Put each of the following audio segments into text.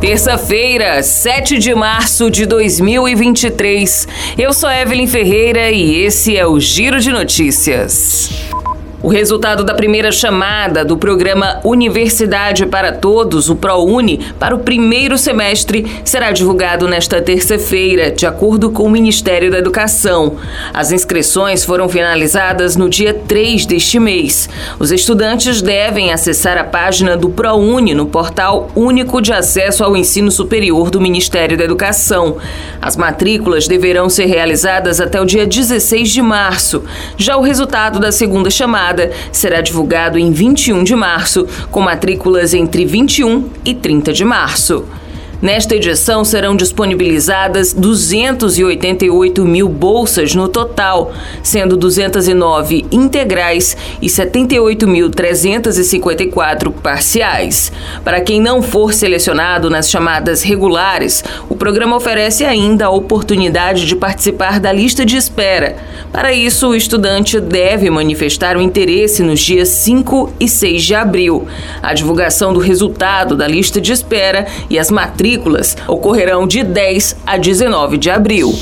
Terça-feira, 7 de março de 2023. Eu sou Evelyn Ferreira e esse é o Giro de Notícias. O resultado da primeira chamada do programa Universidade para Todos, o ProUni, para o primeiro semestre será divulgado nesta terça-feira, de acordo com o Ministério da Educação. As inscrições foram finalizadas no dia 3 deste mês. Os estudantes devem acessar a página do ProUni no portal Único de Acesso ao Ensino Superior do Ministério da Educação. As matrículas deverão ser realizadas até o dia 16 de março. Já o resultado da segunda chamada será divulgado em 21 de março, com matrículas entre 21 e 30 de março. Nesta edição serão disponibilizadas 288 mil bolsas no total, sendo 209 integrais e 78.354 parciais. Para quem não for selecionado nas chamadas regulares, o programa oferece ainda a oportunidade de participar da lista de espera. Para isso, o estudante deve manifestar o interesse nos dias 5 e 6 de abril. A divulgação do resultado da lista de espera e as matrículas matrículas ocorrerão de 10 a 19 de abril.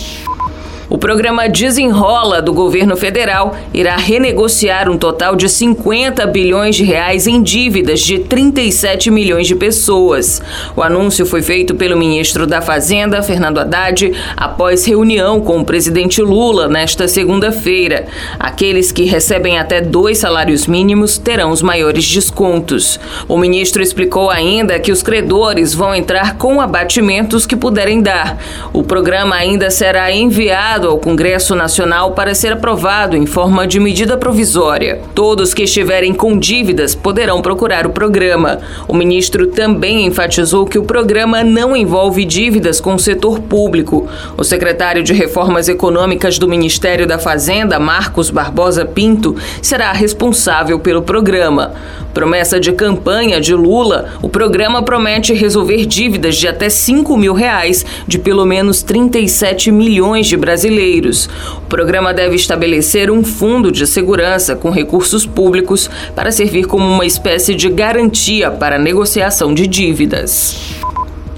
O programa Desenrola do governo federal irá renegociar um total de 50 bilhões de reais em dívidas de 37 milhões de pessoas. O anúncio foi feito pelo ministro da Fazenda, Fernando Haddad, após reunião com o presidente Lula nesta segunda-feira. Aqueles que recebem até dois salários mínimos terão os maiores descontos. O ministro explicou ainda que os credores vão entrar com abatimentos que puderem dar. O programa ainda será enviado ao Congresso Nacional para ser aprovado em forma de medida provisória. Todos que estiverem com dívidas poderão procurar o programa. O ministro também enfatizou que o programa não envolve dívidas com o setor público. O secretário de Reformas Econômicas do Ministério da Fazenda, Marcos Barbosa Pinto, será responsável pelo programa. Promessa de campanha de Lula, o programa promete resolver dívidas de até 5 mil reais de pelo menos 37 milhões de brasileiros. O programa deve estabelecer um fundo de segurança com recursos públicos para servir como uma espécie de garantia para a negociação de dívidas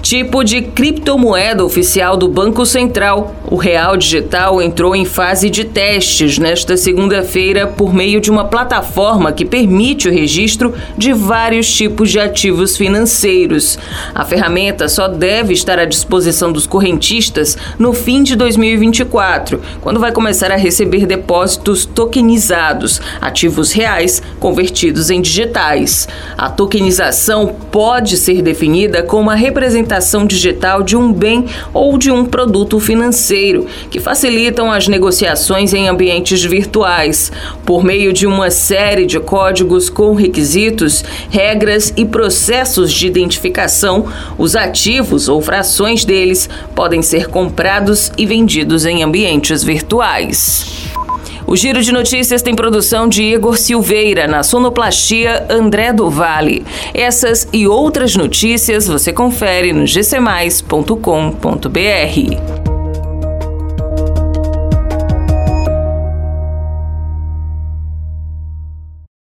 tipo de criptomoeda oficial do Banco Central. O Real Digital entrou em fase de testes nesta segunda-feira por meio de uma plataforma que permite o registro de vários tipos de ativos financeiros. A ferramenta só deve estar à disposição dos correntistas no fim de 2024, quando vai começar a receber depósitos tokenizados, ativos reais convertidos em digitais. A tokenização pode ser definida como a representação representação digital de um bem ou de um produto financeiro, que facilitam as negociações em ambientes virtuais, por meio de uma série de códigos com requisitos, regras e processos de identificação. Os ativos ou frações deles podem ser comprados e vendidos em ambientes virtuais. O Giro de Notícias tem produção de Igor Silveira, na sonoplastia André do Vale. Essas e outras notícias você confere no gcmais.com.br.